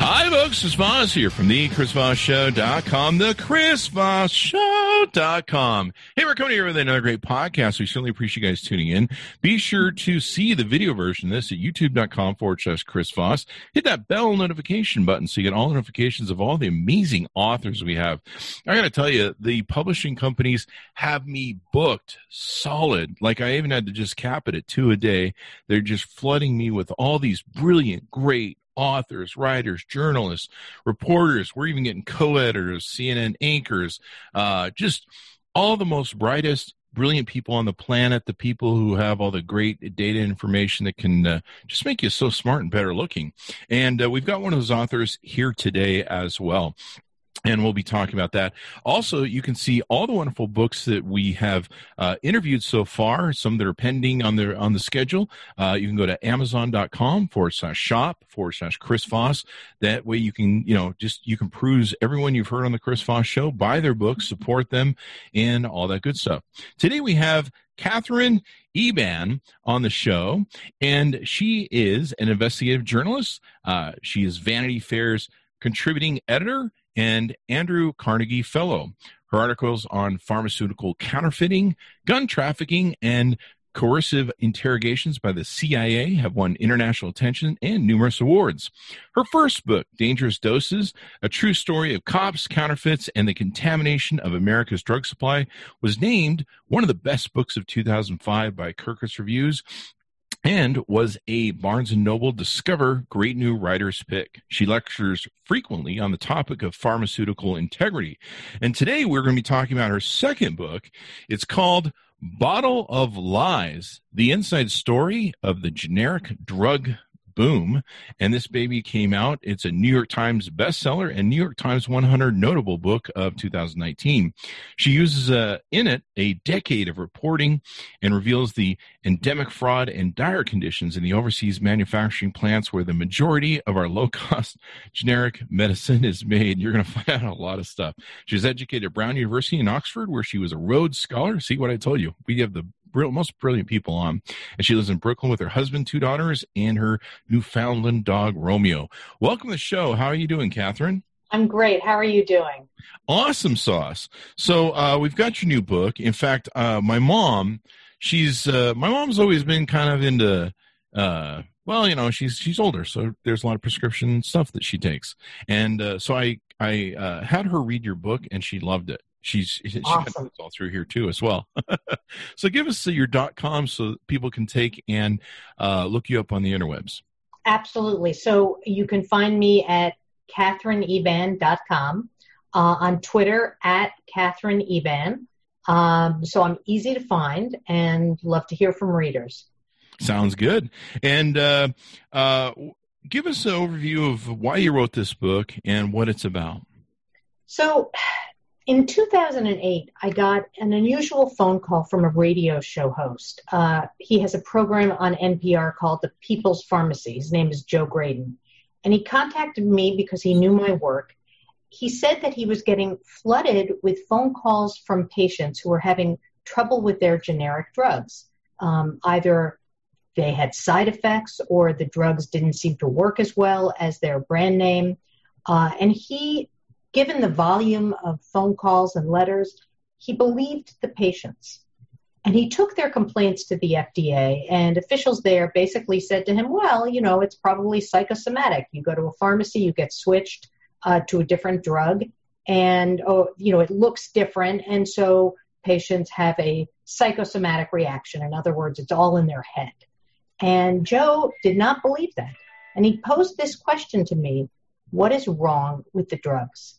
Hi, folks. It's Voss here from the ChrisVossShow.com, the ChrisVossShow.com. Hey, we're coming here with another great podcast. We certainly appreciate you guys tuning in. Be sure to see the video version of this at youtube.com forward slash Chris Voss. Hit that bell notification button so you get all the notifications of all the amazing authors we have. I got to tell you, the publishing companies have me booked solid. Like I even had to just cap it at two a day. They're just flooding me with all these brilliant, great, authors, writers, journalists, reporters. We're even getting co-editors, CNN anchors, uh, just all the most brightest, brilliant people on the planet. The people who have all the great data information that can uh, just make you so smart and better looking. And uh, we've got one of those authors here today as well and we'll be talking about that. Also, you can see all the wonderful books that we have uh, interviewed so far. Some that are pending on the on the schedule. Uh, you can go to Amazon.com forward slash shop forward slash Chris Voss. That way, you can you know just you can peruse everyone you've heard on the Chris Voss show, buy their books, support them, and all that good stuff. Today we have Katherine Eban on the show, and she is an investigative journalist. Uh, she is Vanity Fair's contributing editor and Andrew Carnegie Fellow. Her articles on pharmaceutical counterfeiting, gun trafficking, and coercive interrogations by the CIA have won international attention and numerous awards. Her first book, Dangerous Doses, a true story of cops, counterfeits, and the contamination of America's drug supply, was named one of the best books of 2005 by Kirkus Reviews and was a Barnes & Noble Discover Great New Writers Pick. She lectures frequently on the topic of pharmaceutical integrity. And today we're going to be talking about her second book. It's called Bottle of Lies, the inside story of the generic drug boom. And this baby came out. It's a New York Times bestseller and New York Times 100 notable book of 2019. She uses uh, in it a decade of reporting and reveals the endemic fraud and dire conditions in the overseas manufacturing plants where the majority of our low cost generic medicine is made. You're going to find out a lot of stuff. She was educated at Brown University in Oxford, where she was a Rhodes Scholar. See what I told you? We have the most brilliant people on. And she lives in Brooklyn with her husband, two daughters, and her Newfoundland dog, Romeo. Welcome to the show. How are you doing, Katherine? I'm great. How are you doing? Awesome sauce. So uh, we've got your new book. In fact, uh, my mom, she's uh, my mom's always been kind of into. Uh, well, you know, she's she's older, so there's a lot of prescription stuff that she takes, and uh, so I I uh, had her read your book, and she loved it. She's she awesome. all through here too as well. so give us your dot com so people can take and uh, look you up on the interwebs. Absolutely. So you can find me at katherineeban.com, uh, on Twitter at Katherine Eban. Um, so I'm easy to find and love to hear from readers. Sounds good. And uh, uh, give us an overview of why you wrote this book and what it's about. So in 2008, I got an unusual phone call from a radio show host. Uh, he has a program on NPR called The People's Pharmacy. His name is Joe Graedon. And he contacted me because he knew my work. He said that he was getting flooded with phone calls from patients who were having trouble with their generic drugs. Um, either they had side effects or the drugs didn't seem to work as well as their brand name. Uh, and he given the volume of phone calls and letters, he believed the patients. And he took their complaints to the FDA, and officials there basically said to him, Well, you know, it's probably psychosomatic. You go to a pharmacy, you get switched uh, to a different drug, and, oh, you know, it looks different. And so patients have a psychosomatic reaction. In other words, it's all in their head. And Joe did not believe that. And he posed this question to me What is wrong with the drugs?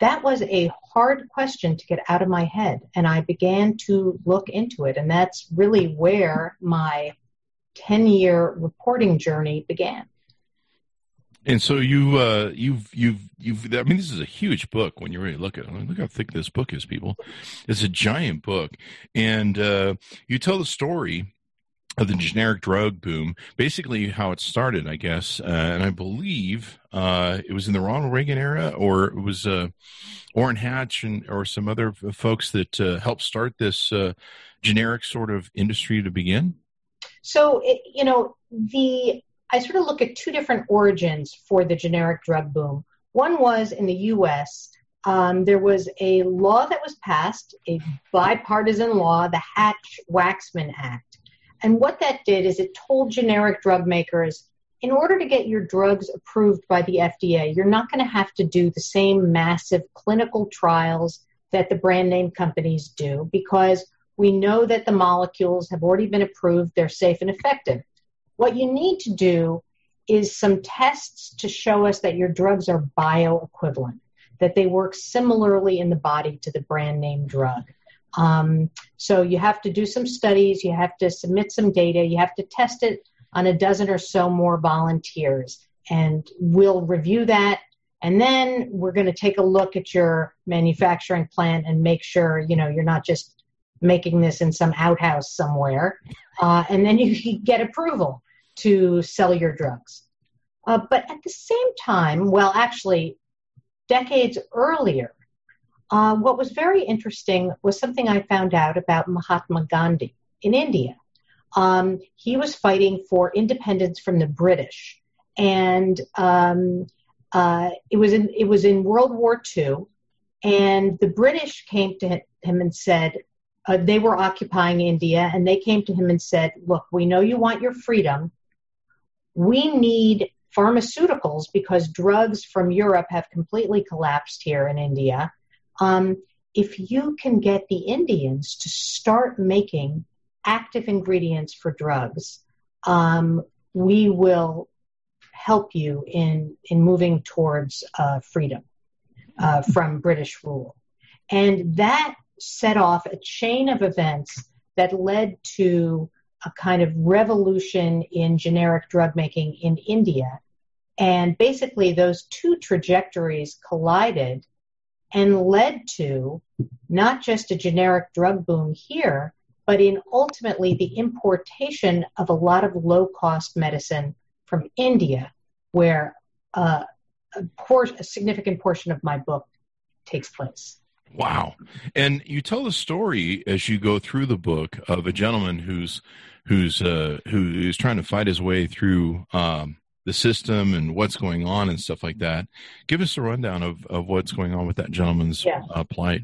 that was a hard question to get out of my head. And I began to look into it. And that's really where my 10 year reporting journey began. And so you, uh, you've, you've, you've. I mean, this is a huge book when you really look at it. I mean, look how thick this book is, people. It's a giant book, and uh, you tell the story of the generic drug boom, basically how it started, I guess. Uh, and I believe uh, it was in the Ronald Reagan era, or it was uh, Orrin Hatch and or some other folks that uh, helped start this uh, generic sort of industry to begin. So, it, you know, the I sort of look at two different origins for the generic drug boom. One was in the U.S. Um, there was a law that was passed, a bipartisan law, the Hatch Waxman Act and what that did is it told generic drug makers in order to get your drugs approved by the FDA, you're not going to have to do the same massive clinical trials that the brand name companies do because we know that the molecules have already been approved, they're safe and effective. What you need to do is some tests to show us that your drugs are bioequivalent, that they work similarly in the body to the brand name drug. Um, so you have to do some studies, you have to submit some data, you have to test it on a dozen or so more volunteers, and we'll review that. And then we're going to take a look at your manufacturing plant and make sure you know you're not just making this in some outhouse somewhere. Uh, and then you get approval to sell your drugs. Uh, but at the same time, well, actually, decades earlier, uh, what was very interesting was something I found out about Mahatma Gandhi in India. Um, he was fighting for independence from the British, and um, uh, it was in it was in World War II, and the British came to him and said uh, they were occupying India, and they came to him and said, "Look, we know you want your freedom. We need pharmaceuticals because drugs from Europe have completely collapsed here in India." Um, if you can get the Indians to start making active ingredients for drugs, um, we will help you in in moving towards uh, freedom uh, from British rule, and that set off a chain of events that led to a kind of revolution in generic drug making in India. And basically, those two trajectories collided and led to not just a generic drug boom here, but in ultimately the importation of a lot of low cost medicine from India, where uh, a, por- a significant portion of my book takes place. Wow. And you tell the story as you go through the book of a gentleman who's who's uh, who is trying to fight his way through um, the system and what's going on and stuff like that. Give us a rundown of, of what's going on with that gentleman's uh, plight.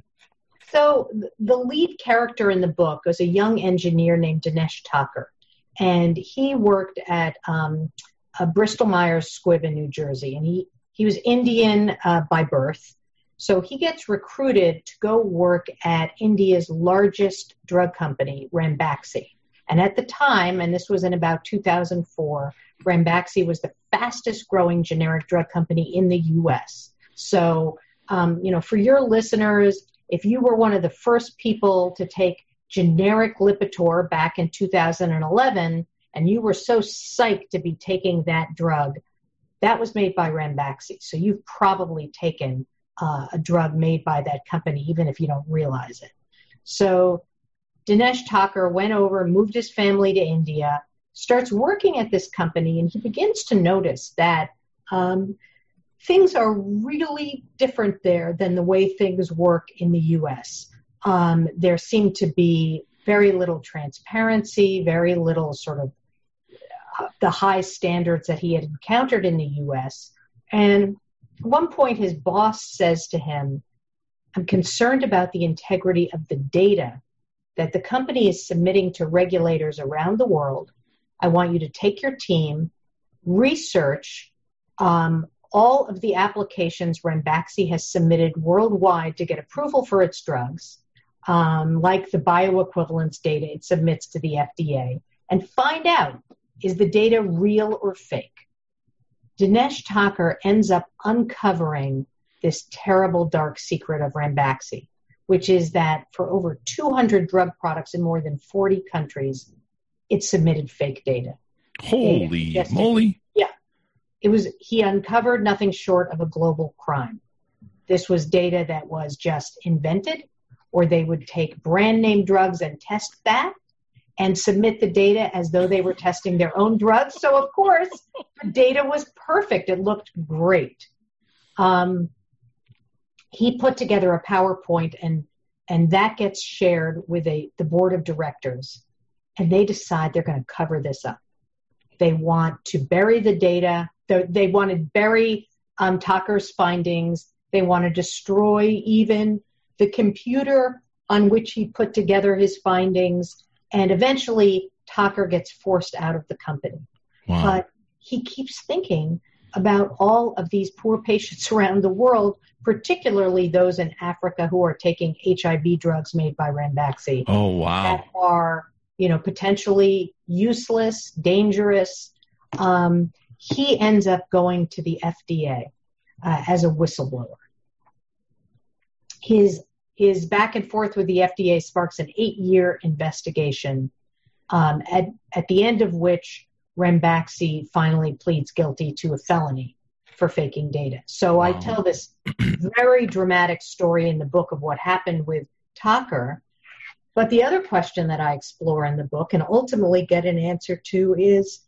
So, the lead character in the book was a young engineer named Dinesh Thakur, and he worked at um, Bristol Myers Squibb in New Jersey, and he, he was Indian uh, by birth. So he gets recruited to go work at India's largest drug company, Ranbaxy. And at the time, and this was in about 2004, Ranbaxy was the fastest growing generic drug company in the US. So, um, you know, for your listeners, if you were one of the first people to take generic Lipitor back in 2011 and you were so psyched to be taking that drug, that was made by Ranbaxy. So you've probably taken uh, a drug made by that company, even if you don't realize it. So Dinesh Thakur went over, moved his family to India, starts working at this company, and he begins to notice that um, things are really different there than the way things work in the US. Um, there seemed to be very little transparency, very little sort of uh, the high standards that he had encountered in the US. And at one point, his boss says to him, I'm concerned about the integrity of the data that the company is submitting to regulators around the world. I want you to take your team, research um, all of the applications Ranbaxy has submitted worldwide to get approval for its drugs, um, like the bioequivalence data it submits to the FDA, and find out is the data real or fake. Dinesh Thakur ends up uncovering this terrible dark secret of Ranbaxy which is that for over 200 drug products in more than 40 countries, it submitted fake data. Holy moly. Yeah. it was he uncovered nothing short of a global crime. This was data that was just invented, or they would take brand name drugs and test that and submit the data as though they were testing their own drugs. So, of course, the data was perfect. It looked great. Um, he put together a PowerPoint, and and that gets shared with a the board of directors, and they decide they're going to cover this up. They want to bury the data. They, they want to bury um, Thakur's findings. They want to destroy even the computer on which he put together his findings and eventually Tucker gets forced out of the company. Wow. But he keeps thinking about all of these poor patients around the world, particularly those in Africa who are taking HIV drugs made by Ranbaxy. Oh wow! That are you know potentially useless, dangerous. Um, he ends up going to the FDA uh, as a whistleblower. His his back and forth with the FDA sparks an eight year investigation, um, at, at the end of which Ranbaxy finally pleads guilty to a felony for faking data. So wow. I tell this very dramatic story in the book of what happened with Thakur. But the other question that I explore in the book and ultimately get an answer to is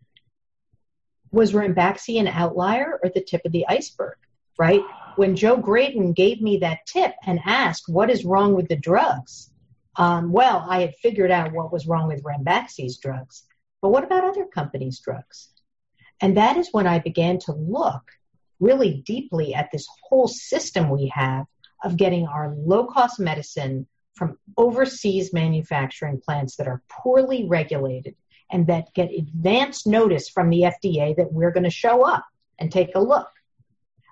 was Ranbaxy an outlier or the tip of the iceberg? Right? when Joe Graedon gave me that tip and asked, What is wrong with the drugs? Um, well, I had figured out what was wrong with Ranbaxy's drugs. But what about other companies' drugs? And that is when I began to look really deeply at this whole system we have of getting our low cost medicine from overseas manufacturing plants that are poorly regulated and that get advance notice from the FDA that we're going to show up and take a look.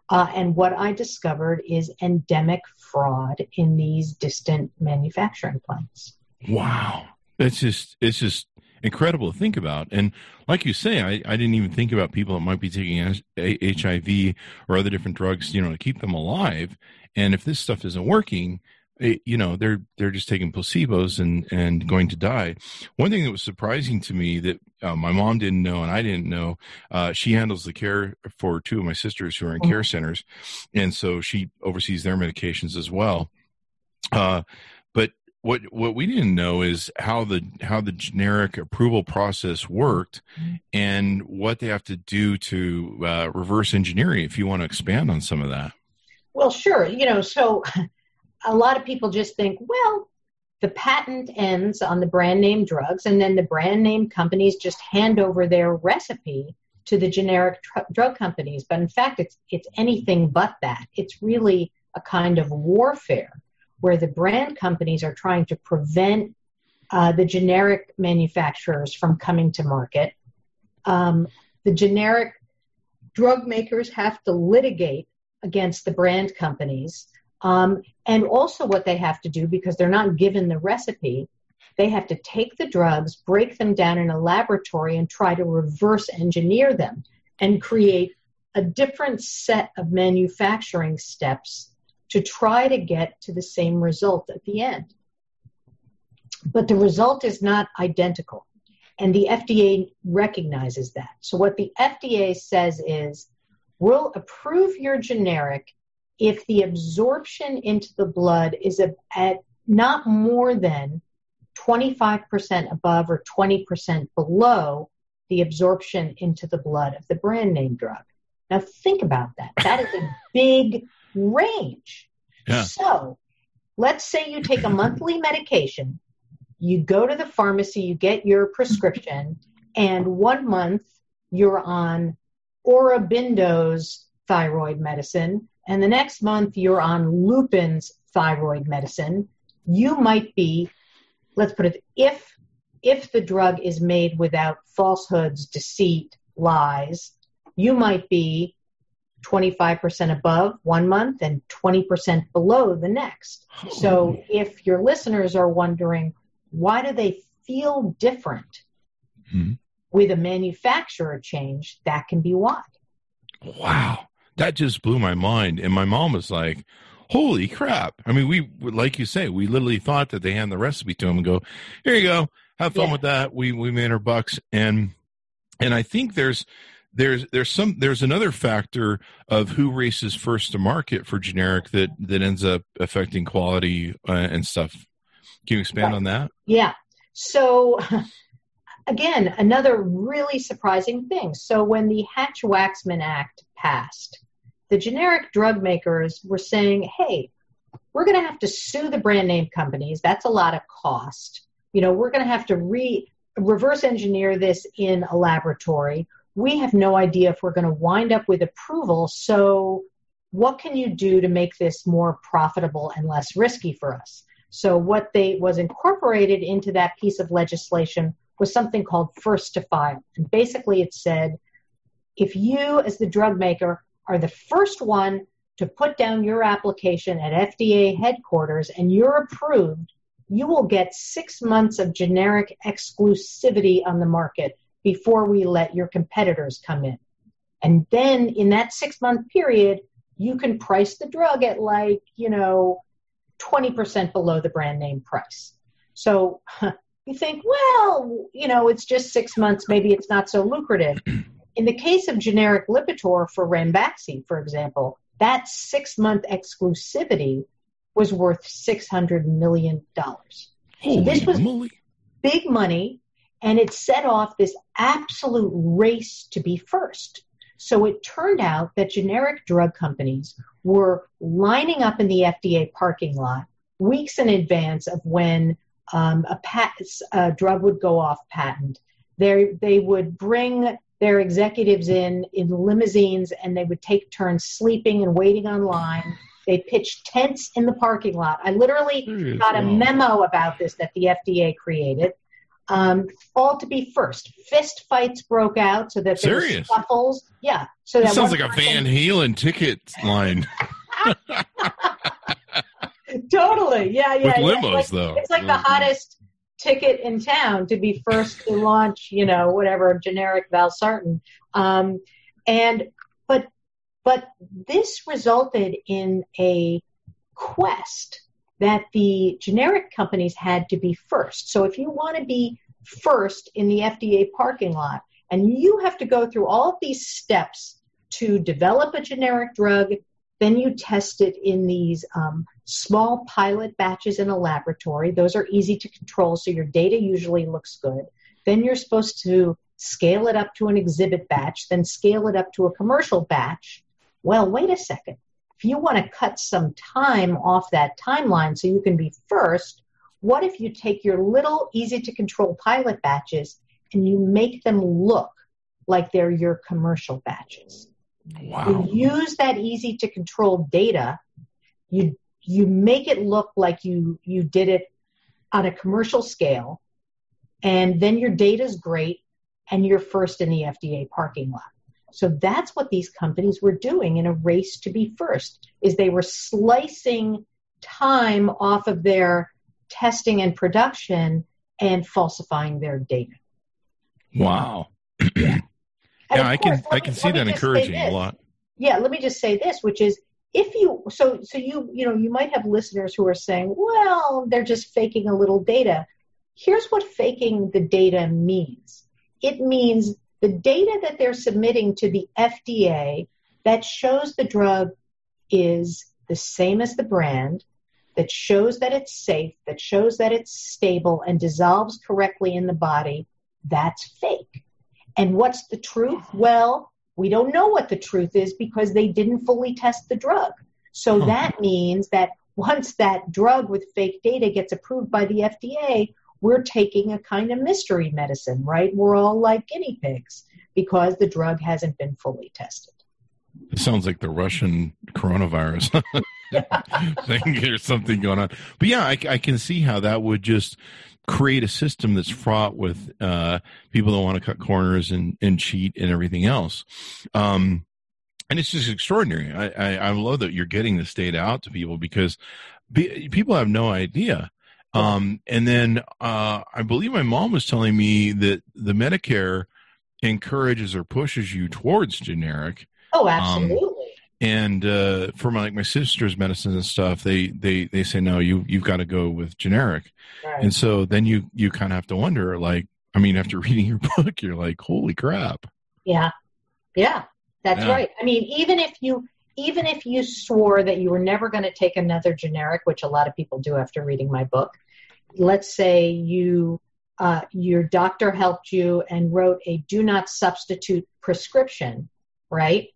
Uh, and what I discovered is endemic fraud in these distant manufacturing plants. Wow. That's just, it's just incredible to think about. And like you say, I, I didn't even think about people that might be taking HIV or other different drugs, you know, to keep them alive. And if this stuff isn't working, you know they're they're just taking placebos and and going to die one thing that was surprising to me that uh, my mom didn't know and i didn't know uh, she handles the care for two of my sisters who are in mm-hmm. care centers and so she oversees their medications as well uh, but what what we didn't know is how the how the generic approval process worked mm-hmm. and what they have to do to uh, reverse engineering if you want to expand on some of that well sure you know so a lot of people just think, well, the patent ends on the brand name drugs, and then the brand name companies just hand over their recipe to the generic tr- drug companies. But in fact, it's it's anything but that. It's really a kind of warfare where the brand companies are trying to prevent uh, the generic manufacturers from coming to market. Um, the generic drug makers have to litigate against the brand companies um, and also, what they have to do, because they're not given the recipe, they have to take the drugs, break them down in a laboratory, and try to reverse engineer them and create a different set of manufacturing steps to try to get to the same result at the end. But the result is not identical. And the FDA recognizes that. So, what the FDA says is we'll approve your generic if the absorption into the blood is at not more than 25% above or 20% below the absorption into the blood of the brand name drug. Now, think about that. That is a big range. Yeah. So, let's say you take a monthly medication, you go to the pharmacy, you get your prescription, and one month you're on Aurobindo's thyroid medicine, and the next month you're on Lupin's thyroid medicine, you might be, let's put it, if if the drug is made without falsehoods, deceit, lies, you might be 25% above one month and 20% below the next. So if your listeners are wondering, why do they feel different mm-hmm. with a manufacturer change, that can be why. Wow that just blew my mind. And my mom was like, holy crap. I mean, we, like you say, we literally thought that they hand the recipe to him and go, here you go. Have fun yeah. with that. We, we made our bucks. And, and I think there's, there's there's some there's another factor of who races first to market for generic that that ends up affecting quality uh, and stuff. Can you expand right. on that? Yeah. So again, another really surprising thing. So when the Hatch-Waxman Act passed, the generic drug makers were saying, "Hey, we're going to have to sue the brand name companies. That's a lot of cost. You know, we're going to have to re reverse engineer this in a laboratory. We have no idea if we're going to wind up with approval. So, what can you do to make this more profitable and less risky for us? So, what they was incorporated into that piece of legislation was something called first to file. And basically, it said if you, as the drug maker, are the first one to put down your application at FDA headquarters and you're approved, you will get six months of generic exclusivity on the market before we let your competitors come in. And then in that six month period, you can price the drug at like, you know, 20% below the brand name price. So you think, well, you know, it's just six months, maybe it's not so lucrative. In the case of generic Lipitor for Ranbaxy, for example, that six month exclusivity was worth $600 million. Holy so this was moly. big money, and it set off this absolute race to be first. So it turned out that generic drug companies were lining up in the FDA parking lot weeks in advance of when um, a, pat- a drug would go off patent. They, they would bring their executives in in limousines and they would take turns sleeping and waiting on line. They pitched tents in the parking lot. I literally got a memo about this that the FDA created. Um, all to be first. Fist fights broke out so that there Serious? were scuffles. Yeah. So that sounds like a Van Halen ticket line. totally. Yeah, yeah. With yeah. limos, it's like, though. It's like the hottest ticket in town to be first to launch, you know, whatever generic valsartan. Um, and but but this resulted in a quest that the generic companies had to be first. So if you want to be first in the FDA parking lot, and you have to go through all of these steps to develop a generic drug, then you test it in these um, small pilot batches in a laboratory. Those are easy to control, so your data usually looks good. Then you're supposed to scale it up to an exhibit batch, then scale it up to a commercial batch. Well, wait a second. If you want to cut some time off that timeline so you can be first, what if you take your little easy to control pilot batches and you make them look like they're your commercial batches? Wow. You use that easy to control data. You you make it look like you you did it on a commercial scale, and then your data is great, and you're first in the FDA parking lot. So that's what these companies were doing in a race to be first. Is they were slicing time off of their testing and production and falsifying their data. Wow. yeah. yeah, I can I can see that encouraging a lot. Yeah, let me just say this, which is if you so so you you know you might have listeners who are saying, well, they're just faking a little data. Here's what faking the data means. It means the data that they're submitting to the FDA that shows the drug is the same as the brand, that shows that it's safe, that shows that it's stable and dissolves correctly in the body, that's fake. And what's the truth? Well, we don't know what the truth is because they didn't fully test the drug. So huh. that means that once that drug with fake data gets approved by the FDA, we're taking a kind of mystery medicine, right? We're all like guinea pigs because the drug hasn't been fully tested. It sounds like the Russian coronavirus thing or something going on. But yeah, I, I, can see how that would just create a system that's fraught with uh, people that want to cut corners and, and cheat and everything else. Um, and it's just extraordinary. I, I, I, love that you're getting this data out to people because be, people have no idea. Um, and then uh, I believe my mom was telling me that the Medicare encourages or pushes you towards generic. Oh, absolutely. Um, and uh, for my like my sister's medicine and stuff, they they they say no, you you've got to go with generic, right. and so then you you kind of have to wonder, like, I mean, after reading your book, you're like, holy crap. Yeah, Yeah, that's Yeah. right. I mean, even if you even if you swore that you were never going to take another generic, which a lot of people do after reading my book, let's say you uh, your doctor helped you and wrote a do not substitute prescription, right?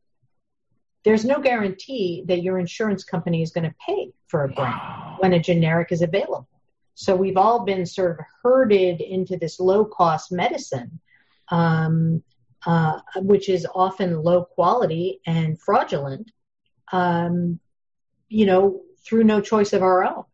There's no guarantee that your insurance company is going to pay for a brand Wow. when a generic is available. So we've all been sort of herded into this low cost medicine, um, uh, which is often low quality and fraudulent, um, you know, through no choice of our own.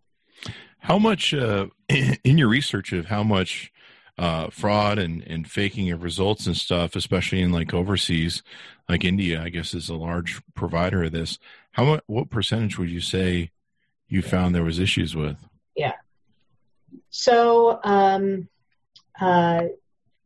How much uh, in your research of how much uh, fraud and, and faking of results and stuff, especially in like overseas, like India, I guess is a large provider of this. How much? What percentage would you say you found there was issues with? Yeah. So um, uh,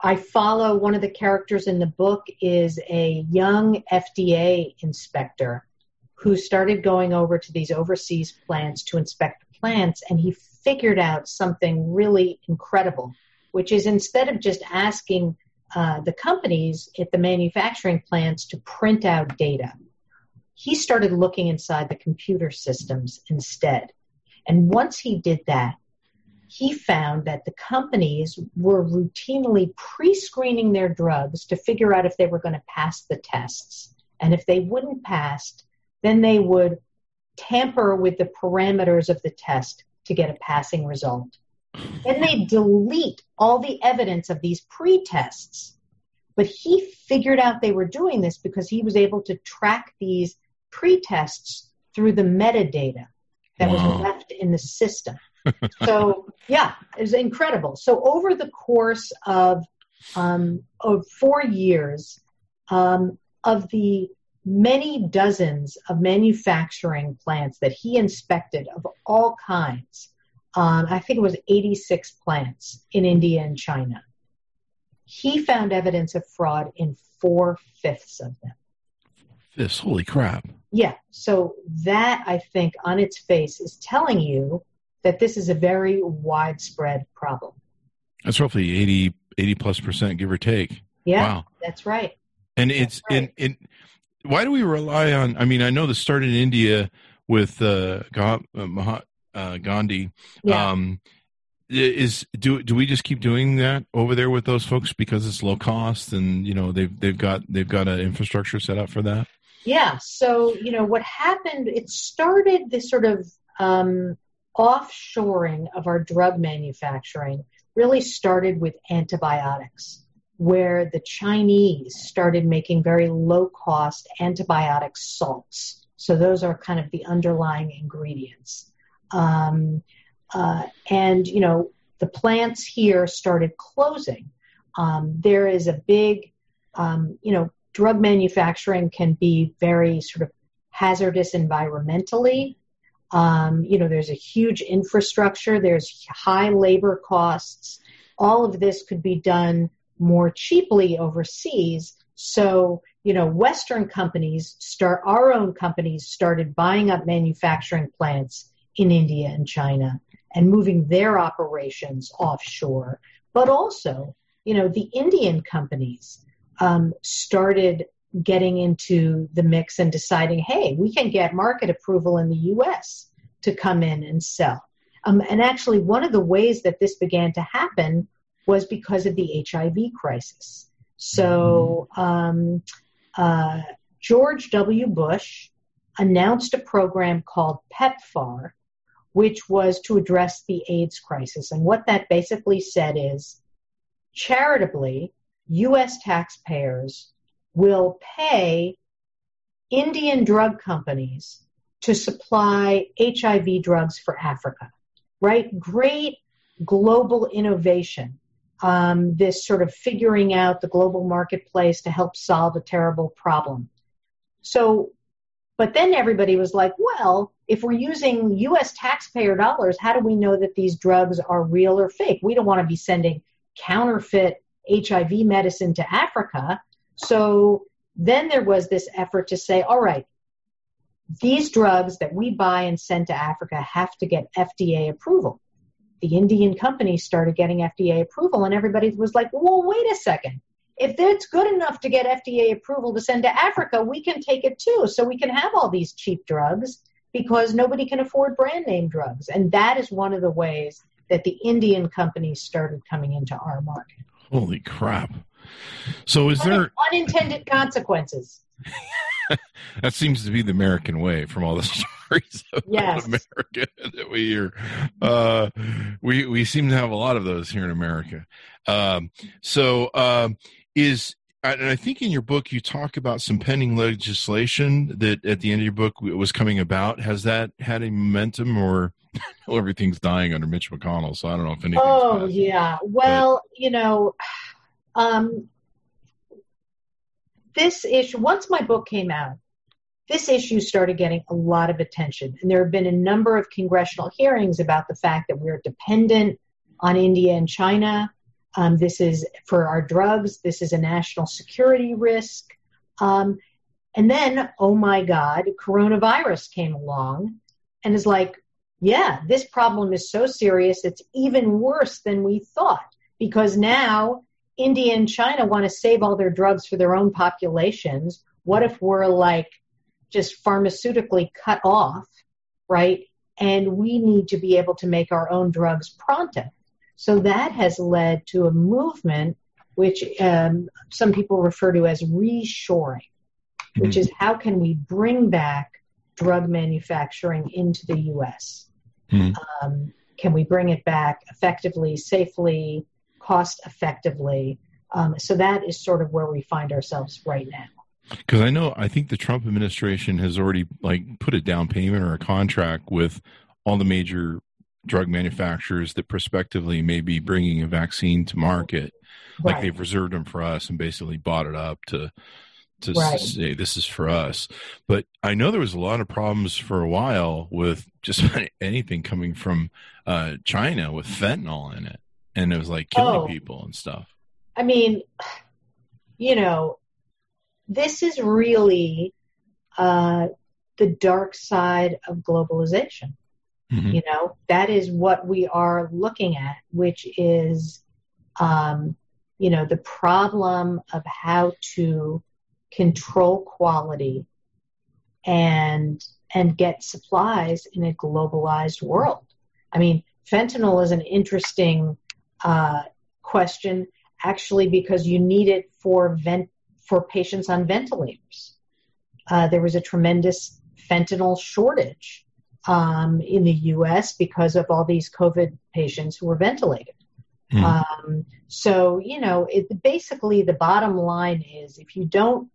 I follow one of the characters in the book is a young FDA inspector who started going over to these overseas plants to inspect the plants, and he figured out something really incredible, which is instead of just asking uh, the companies at the manufacturing plants to print out data, he started looking inside the computer systems instead. And once he did that, he found that the companies were routinely pre screening their drugs to figure out if they were going to pass the tests. And if they wouldn't pass, then they would tamper with the parameters of the test to get a passing result. Then they delete all the evidence of these pre tests. But he figured out they were doing this because he was able to track these pre tests through the metadata that Wow. was left in the system so yeah, it was incredible. So over the course of um, of four years, um, of the many dozens of manufacturing plants that he inspected of all kinds, um, I think it was 86 plants in India and China. He found evidence of fraud in four fifths of them. This holy crap! Yeah, so that I think on its face is telling you that this is a very widespread problem. That's roughly 80, 80 plus percent, give or take. Yeah, Wow. that's right. And it's right. in in why do we rely on? I mean, I know this started in India with uh, Ga- uh, Gandhi. Yeah. Um, is do do we just keep doing that over there with those folks because it's low cost and you know they've they've got they've got an infrastructure set up for that? Yeah. So, you know, what happened, it started this sort of um, offshoring of our drug manufacturing really started with antibiotics, where the Chinese started making very low cost antibiotic salts. So, those are kind of the underlying ingredients. Um, uh, and, you know, the plants here started closing. Um, there is a big, um, you know, drug manufacturing can be very sort of hazardous environmentally. Um, you know, there's a huge infrastructure, there's high labor costs. All of this could be done more cheaply overseas. So, you know, Western companies start, our own companies started buying up manufacturing plants in India and China and moving their operations offshore. But also, you know, the Indian companies um, started getting into the mix and deciding, hey, we can get market approval in the U.S. to come in and sell. Um, and actually, one of the ways that this began to happen was because of the HIV crisis. So, um, uh, George W. Bush announced a program called PEPFAR, which was to address the AIDS crisis. And what that basically said is charitably, U.S. taxpayers will pay Indian drug companies to supply HIV drugs for Africa, right? Great global innovation. Um, this sort of figuring out the global marketplace to help solve a terrible problem. So, but then everybody was like, well, if we're using US taxpayer dollars, how do we know that these drugs are real or fake? We don't want to be sending counterfeit HIV medicine to Africa. So then there was this effort to say, all right, these drugs that we buy and send to Africa have to get FDA approval. The Indian companies started getting FDA approval, and everybody was like, well, wait a second. If it's good enough to get FDA approval to send to Africa, we can take it too. So we can have all these cheap drugs because nobody can afford brand name drugs. And that is one of the ways that the Indian companies started coming into our market. Holy crap. So is there unintended consequences? that seems to be the American way from all the stories of yes. America that we hear. Uh, we we seem to have a lot of those here in America. Um, so um, is and I think in your book you talk about some pending legislation that at the end of your book was coming about. Has that had a momentum, or everything's dying under Mitch McConnell? So I don't know if anything. Oh passed, yeah, well, but. you know, um, this issue. Once my book came out, this issue started getting a lot of attention, and there have been a number of congressional hearings about the fact that we're dependent on India and China um, this is for our drugs. This is a national security risk. Um, and then, oh my God, coronavirus came along and is like, yeah, this problem is so serious, it's even worse than we thought because now India and China want to save all their drugs for their own populations. What if we're like just pharmaceutically cut off, right? And we need to be able to make our own drugs pronto. So that has led to a movement which um, some people refer to as reshoring, which mm-hmm. is how can we bring back drug manufacturing into the U.S. Mm-hmm. Um, can we bring it back effectively, safely, cost effectively? Um, so that is sort of where we find ourselves right now. Because I know, I think the Trump administration has already like put a down payment or a contract with all the major drug manufacturers that prospectively may be bringing a vaccine to market, right. like they've reserved them for us and basically bought it up to to right. say this is for us. But I know there was a lot of problems for a while with just anything coming from uh, China with fentanyl in it, and it was like killing oh. people and stuff. I mean, you know, this is really uh, the dark side of globalization. Mm-hmm. You know, that is what we are looking at, which is, um, you know, the problem of how to control quality and and get supplies in a globalized world. I mean, fentanyl is an interesting uh, question, actually, because you need it for vent for patients on ventilators. Uh, there was a tremendous fentanyl shortage um, in the U.S. because of all these COVID patients who were ventilated. Mm. Um, so, you know, it, basically the bottom line is if you don't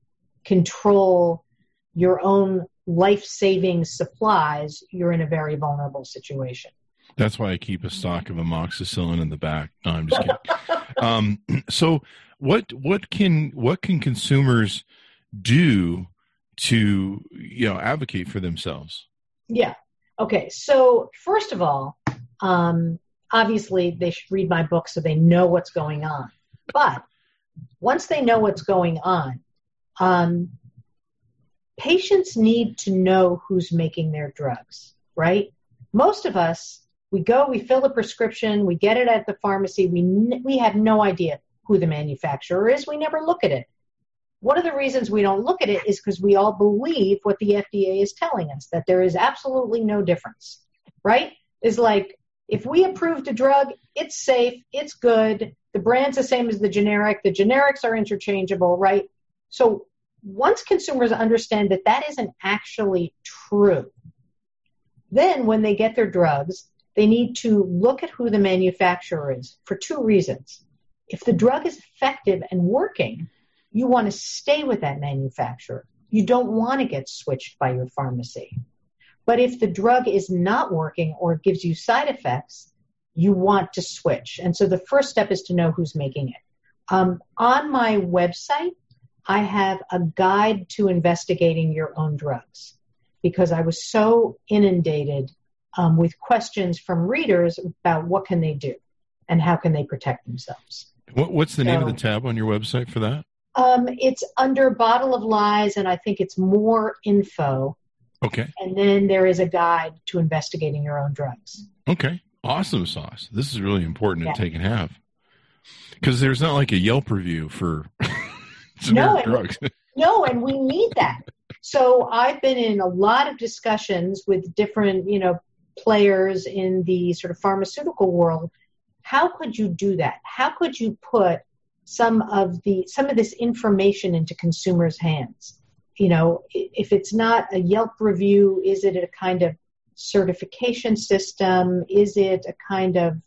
control your own life saving supplies, you're in a very vulnerable situation. That's why I keep a stock of amoxicillin in the back. No, I'm just kidding. um, so, what what can what can consumers do to you know advocate for themselves? Yeah. Okay, so first of all, um, obviously they should read my book so they know what's going on. But once they know what's going on, um, patients need to know who's making their drugs, right? Most of us, we go, we fill a prescription, we get it at the pharmacy, we, we have no idea who the manufacturer is, we never look at it. One of the reasons we don't look at it is because we all believe what the FDA is telling us that there is absolutely no difference, right? Is like if we approved a drug, it's safe, it's good, the brand's the same as the generic, the generics are interchangeable, right? So once consumers understand that that isn't actually true, then when they get their drugs, they need to look at who the manufacturer is for two reasons. If the drug is effective and working, you want to stay with that manufacturer. You don't want to get switched by your pharmacy. But if the drug is not working or gives you side effects, you want to switch. And so the first step is to know who's making it. Um, on my website, I have a guide to investigating your own drugs because I was so inundated um, with questions from readers about what can they do and how can they protect themselves. What, what's the so, name of the tab on your website for that? Um, it's under Bottle of Lies, and I think it's more info. Okay. And then there is a guide to investigating your own drugs. Okay. Awesome sauce. This is really important yeah. to take and have. Because there's not like a Yelp review for No, and- drugs. No, and we need that. So I've been in a lot of discussions with different, you know, players in the sort of pharmaceutical world. How could you do that? How could you put some of the some of this information into consumers' hands? You know, if it's not a Yelp review, is it a kind of certification system? Is it a kind of,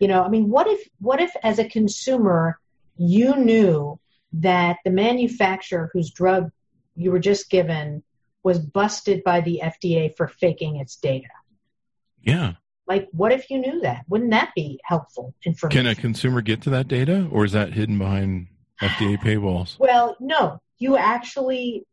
you know, I mean, what if what if as a consumer you knew that the manufacturer whose drug you were just given was busted by the FDA for faking its data. Yeah. Like, what if you knew that? Wouldn't that be helpful information? Can a consumer get to that data, or is that hidden behind FDA paywalls? well, no, you actually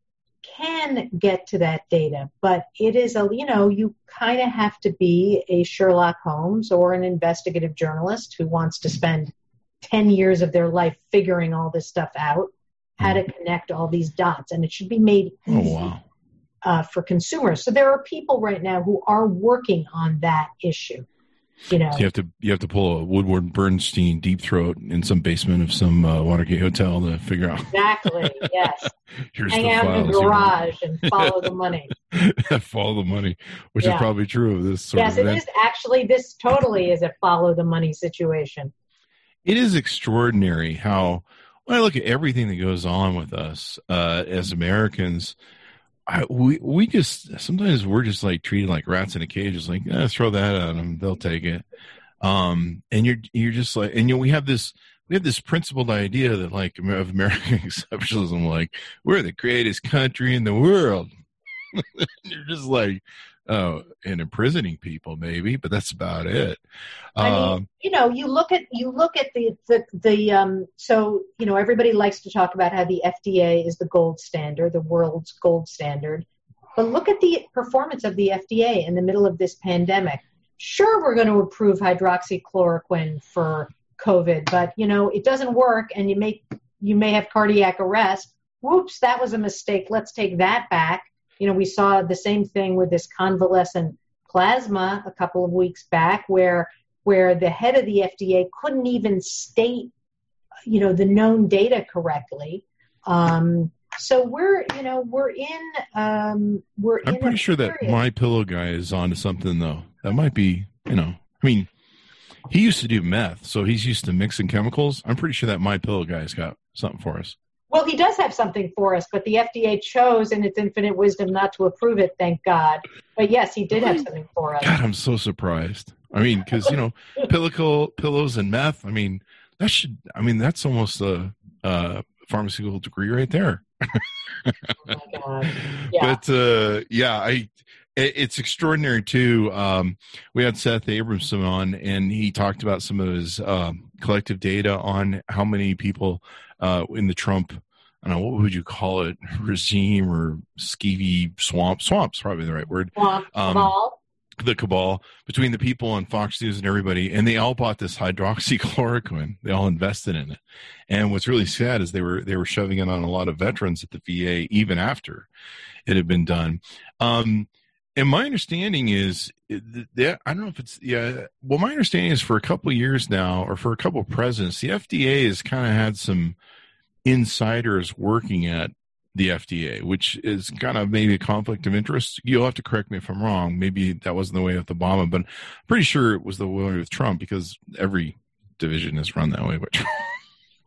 can get to that data, but it is a, you know, you kind of have to be a Sherlock Holmes or an investigative journalist who wants to spend 10 years of their life figuring all this stuff out, how to hmm. connect all these dots, and it should be made Oh easy. wow. Uh, for consumers. So there are people right now who are working on that issue. You know, So you have to you have to pull a Woodward Bernstein deep throat in some basement of some uh, Watergate hotel to figure out. exactly. Yes, Here's hang out in the garage and follow the money. follow the money, which Yeah. is probably true of this sort Yes, of it is actually. This totally is a follow the money situation. it is extraordinary how when I look at everything that goes on with us uh, as Americans, I, we we just sometimes we're just like treated like rats in a cage. It's like eh, throw that at them, they'll take it. Um, and you're you're just like, and you know, we have this we have this principled idea that like of American exceptionalism, like we're the greatest country in the world. you're just like, oh, and imprisoning people maybe, but that's about it. I mean, Um, you know, you look at you look at the the the um. So you know, everybody likes to talk about how the FDA is the gold standard, the world's gold standard. But look at the performance of the FDA in the middle of this pandemic. Sure, we're going to approve hydroxychloroquine for COVID, but you know, it doesn't work, and you make you may have cardiac arrest. Whoops, that was a mistake. Let's take that back. You know, we saw the same thing with this convalescent plasma a couple of weeks back, where where the head of the FDA couldn't even state, you know, the known data correctly. Um, so we're, you know, we're in, um, we're I'm pretty sure that my pillow guy is onto something though. That might be, you know, I mean, he used to do meth, so he's used to mixing chemicals. I'm pretty sure that my pillow guy's got something for us. Well, he does have something for us, but the FDA chose, in its infinite wisdom, not to approve it. Thank God. But yes, he did have something for us. God, I'm so surprised. I mean, because you know, pillow pillows and meth. I mean, that should. I mean, that's almost a, a pharmaceutical degree right there. Oh my God. Yeah. But uh, yeah, I. it- It's extraordinary too. Um, we had Seth Abramson on, and he talked about some of his um, collective data on how many people uh, in the Trump, I don't know, what would you call it, regime or skeevy swamp? Swamp's probably the right word. Swamp, um, Kamal. The cabal between the people on Fox News and everybody, and they all bought this hydroxychloroquine. They all invested in it. And what's really sad is they were they were shoving it on a lot of veterans at the VA even after it had been done. Um, and my understanding is eh, that I don't know if it's yeah. Well, my understanding is for a couple of years now, or for a couple of presidents, the FDA has kind of had some insiders working at the FDA, which is kind of maybe a conflict of interest. You'll have to correct me if I'm wrong. Maybe that wasn't the way with Obama, but I'm pretty sure it was the way with Trump because every division is run that way. But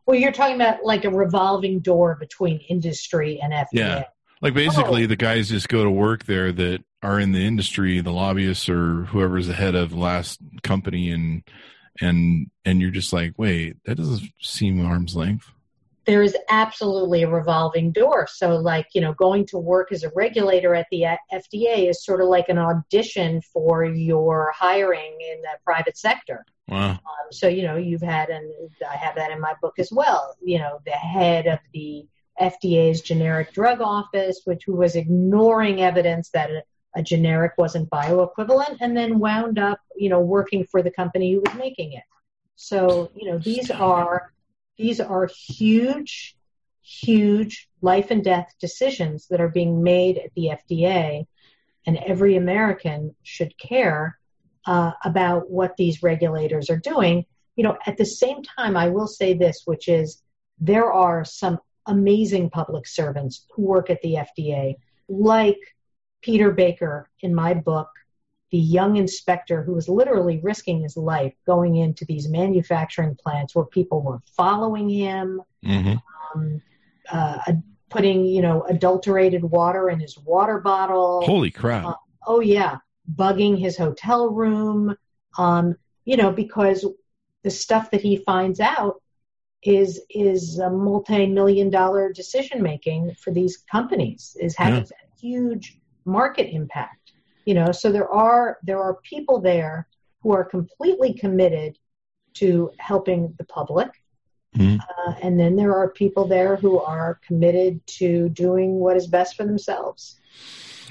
Well, you're talking about like a revolving door between industry and FDA. Yeah. Like basically, the guys just go to work there that are in the industry, the lobbyists or whoever's the head of the last company, and and and you're just like, wait, that doesn't seem arm's length. there is absolutely a revolving door. So, like, you know, going to work as a regulator at the FDA is sort of like an audition for your hiring in the private sector. Wow. Um, so, you know, you've had, and I have that in my book as well, you know, the head of the FDA's generic drug office, which was ignoring evidence that a, generic wasn't bioequivalent and then wound up, you know, working for the company who was making it. So, you know, these are these are huge, huge life and death decisions that are being made at the FDA, and every American should care uh, about what these regulators are doing. you know, at the same time, I will say this, which is there are some amazing public servants who work at the FDA, like Peter Baker in my book, the young inspector who was literally risking his life going into these manufacturing plants where people were following him, mm-hmm. um, uh, putting you know adulterated water in his water bottle. Holy crap! Uh, oh yeah, bugging his hotel room. Um, you know because the stuff that he finds out is is a multi-million dollar decision making for these companies is having yeah. a huge market impact you know so there are there are people there who are completely committed to helping the public mm-hmm. uh, and then there are people there who are committed to doing what is best for themselves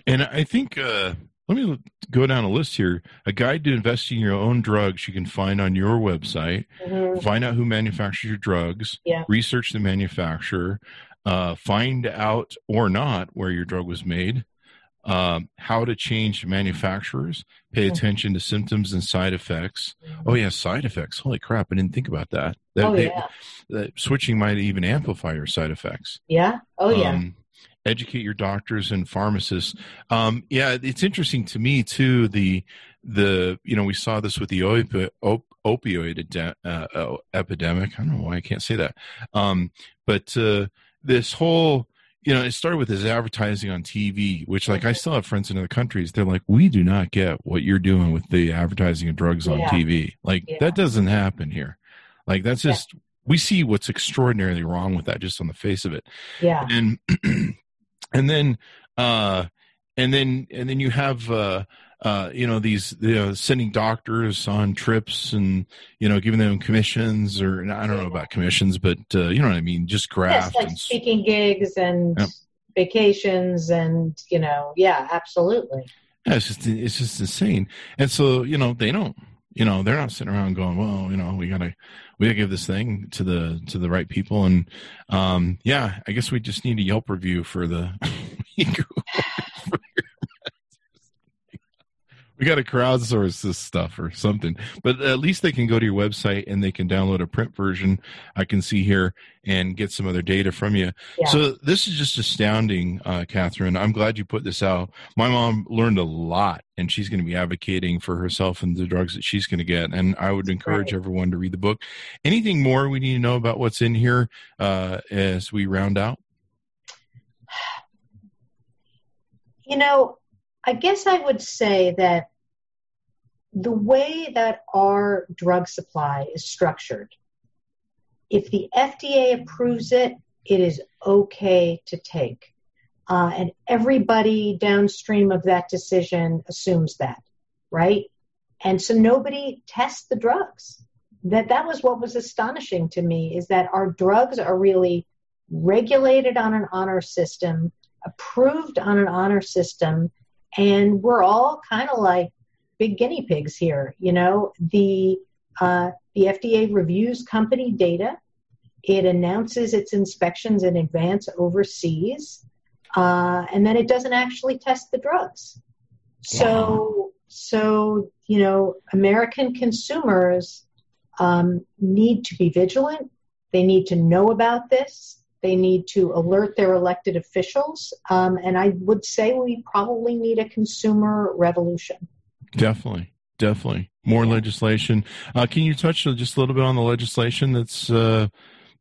and i think uh, let me go down a list here. A guide to investing in your own drugs you can find on your website. Mm-hmm. Find out who manufactures your drugs. Yeah. Research the manufacturer. Uh, find out or not where your drug was made. Um, how to change manufacturers. Pay mm-hmm. attention to symptoms and side effects. Mm-hmm. Oh yeah, side effects. Holy crap! I didn't think about that. that oh they, yeah. switching might even amplify your side effects. Yeah. Oh yeah. Um, educate your doctors and pharmacists. Um, yeah, it's interesting to me too. The the you know we saw this with the opi- op- opioid uh, uh, epidemic. I don't know why I can't say that. Um, but uh, this whole you know it started with this advertising on TV, which like I still have friends in other countries. They're like, we do not get what you're doing with the advertising of drugs on yeah. TV. Like yeah. that doesn't happen here. Like that's just. Yeah. We see what's extraordinarily wrong with that just on the face of it. Yeah. And and then uh, and then and then you have uh, uh, you know these you know, sending doctors on trips and you know giving them commissions or I don't know about commissions, but uh, you know what I mean, just graft, yes, like and, speaking gigs and yep. vacations and you know yeah, absolutely. Yeah, it's just it's just insane, and so you know they don't you know they're not sitting around going well you know we gotta we gotta give this thing to the to the right people. And um yeah i guess we just need a yelp review for the we got to crowdsource this stuff or something. But at least they can go to your website and they can download a print version. I can see here and get some other data from you. Yeah. So this is just astounding, uh, Katherine. I'm glad you put this out. My mom learned a lot, and she's going to be advocating for herself and the drugs that she's going to get. And I would encourage right. everyone to read the book. Anything more we need to know about what's in here uh, as we round out? You know, I guess I would say that the way that our drug supply is structured, if the FDA approves it, it is okay to take. Uh, and everybody downstream of that decision assumes that, right? And so nobody tests the drugs. That that was what was astonishing to me is that our drugs are really regulated on an honor system, approved on an honor system, and we're all kind of like big guinea pigs here. You know, the uh, the FDA reviews company data. It announces its inspections in advance overseas, uh, and then it doesn't actually test the drugs. So, so you know, American consumers um, need to be vigilant. They need to know about this. They need to alert their elected officials. Um, and I would say we probably need a consumer revolution. Definitely. Definitely. More legislation. Uh, can you touch just a little bit on the legislation that's uh,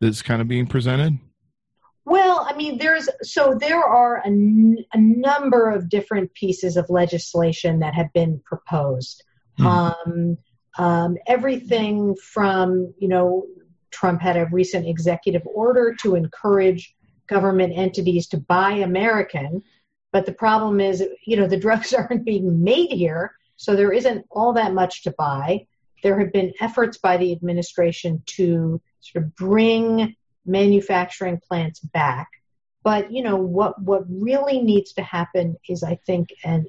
that's kind of being presented? Well, I mean, there's so there are a, n- a number of different pieces of legislation that have been proposed. Hmm. Um, um, everything from you know Trump had a recent executive order to encourage government entities to buy American. But the problem is, you know, the drugs aren't being made here, so there isn't all that much to buy. There have been efforts by the administration to sort of bring manufacturing plants back. But you know what what really needs to happen is I think an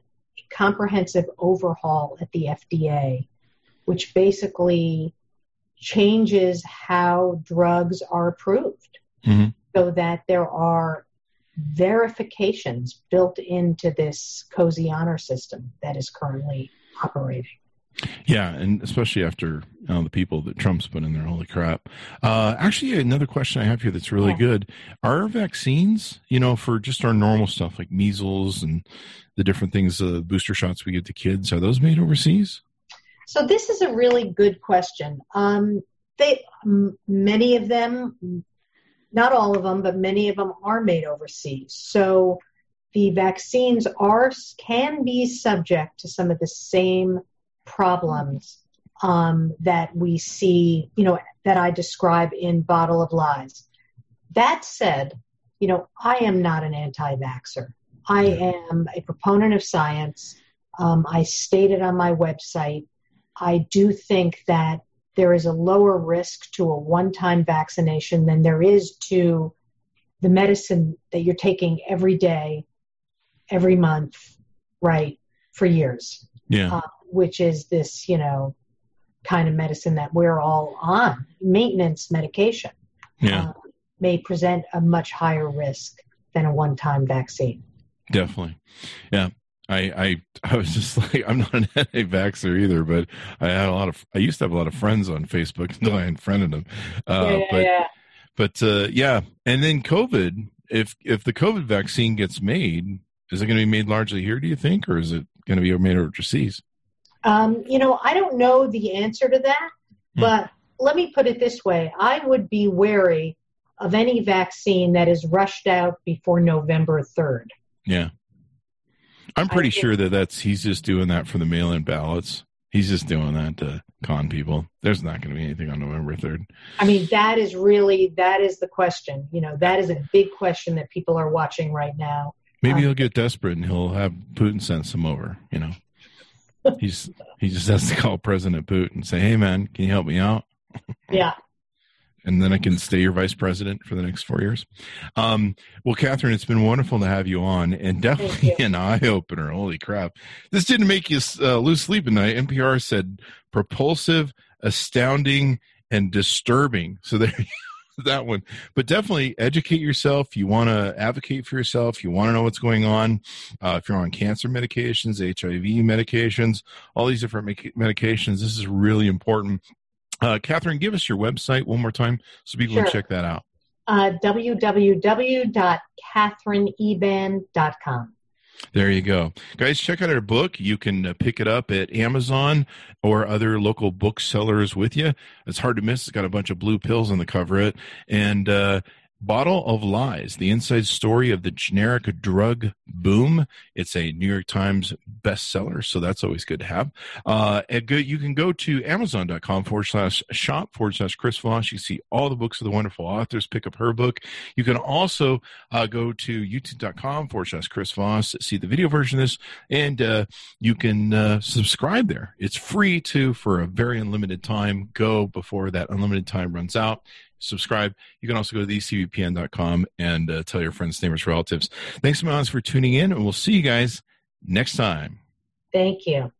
comprehensive overhaul at the FDA, which basically changes how drugs are approved mm-hmm. so that there are verifications built into this cozy honor system that is currently operating. Yeah, and especially after you know, the people that Trump's put in there. Holy crap! Uh, actually, another question I have here that's really yeah. good: Are vaccines, you know, for just our normal stuff like measles and the different things, uh, booster shots we give to kids, are those made overseas? So this is a really good question. Um, they, m- many of them, not all of them, but many of them are made overseas. So the vaccines are can be subject to some of the same problems um, that we see, you know, that I describe in Bottle of Lies. That said, you know, I am not an anti-vaxxer. I am a proponent of science. Um, I stated on my website, I do think that there is a lower risk to a one-time vaccination than there is to the medicine that you're taking every day, every month, right, for years. Yeah. Uh, which is this, you know, kind of medicine that we're all on, maintenance medication, yeah. Uh, may present a much higher risk than a one-time vaccine. Definitely, yeah. I, I I was just like I'm not an anti-vaxxer either, but I had a lot of I used to have a lot of friends on Facebook until I unfriended them. Uh, yeah, but yeah. but uh, yeah, and then COVID. If if the COVID vaccine gets made, is it going to be made largely here? Do you think, or is it going to be made overseas? Um, you know, I don't know the answer to that, hmm. but let me put it this way: I would be wary of any vaccine that is rushed out before November third. Yeah. I'm pretty sure that that's he's just doing that for the mail-in ballots. He's just doing that to con people. There's not going to be anything on November 3rd. I mean, that is really that is the question. You know, that is a big question that people are watching right now. Maybe um, he'll get desperate and he'll have Putin send some over. You know, he's he just has to call President Putin and say, "Hey, man, can you help me out?" yeah, and then I can stay your vice president for the next four years. Um, well, Katherine, it's been wonderful to have you on, and definitely an eye opener. Holy crap! This didn't make you uh, lose sleep at night. NPR said propulsive, astounding, and disturbing. So there. that one but definitely educate yourself you want to advocate for yourself you want to know what's going on uh, if you're on cancer medications hiv medications all these different medications this is really important uh, Katherine, give us your website one more time so people sure. can check that out. Uh, www.katherineeban.com. There you go. Guys, check out our book. You can uh, pick it up at Amazon or other local booksellers with you. It's hard to miss. It's got a bunch of blue pills on the cover it. And uh, Bottle of Lies, the inside story of the generic drug boom. It's a New York Times bestseller, so that's always good to have. Uh, and go, you can go to amazon.com forward slash shop forward slash Chris Voss. You see all the books of the wonderful authors. Pick up her book. You can also uh, go to youtube.com forward slash Chris Voss, see the video version of this, and uh, you can uh, subscribe there. It's free too for a very unlimited time. Go before that unlimited time runs out subscribe. You can also go to thecvpn.com and uh, tell your friends, neighbors, relatives. Thanks much for tuning in, and we'll see you guys next time. Thank you.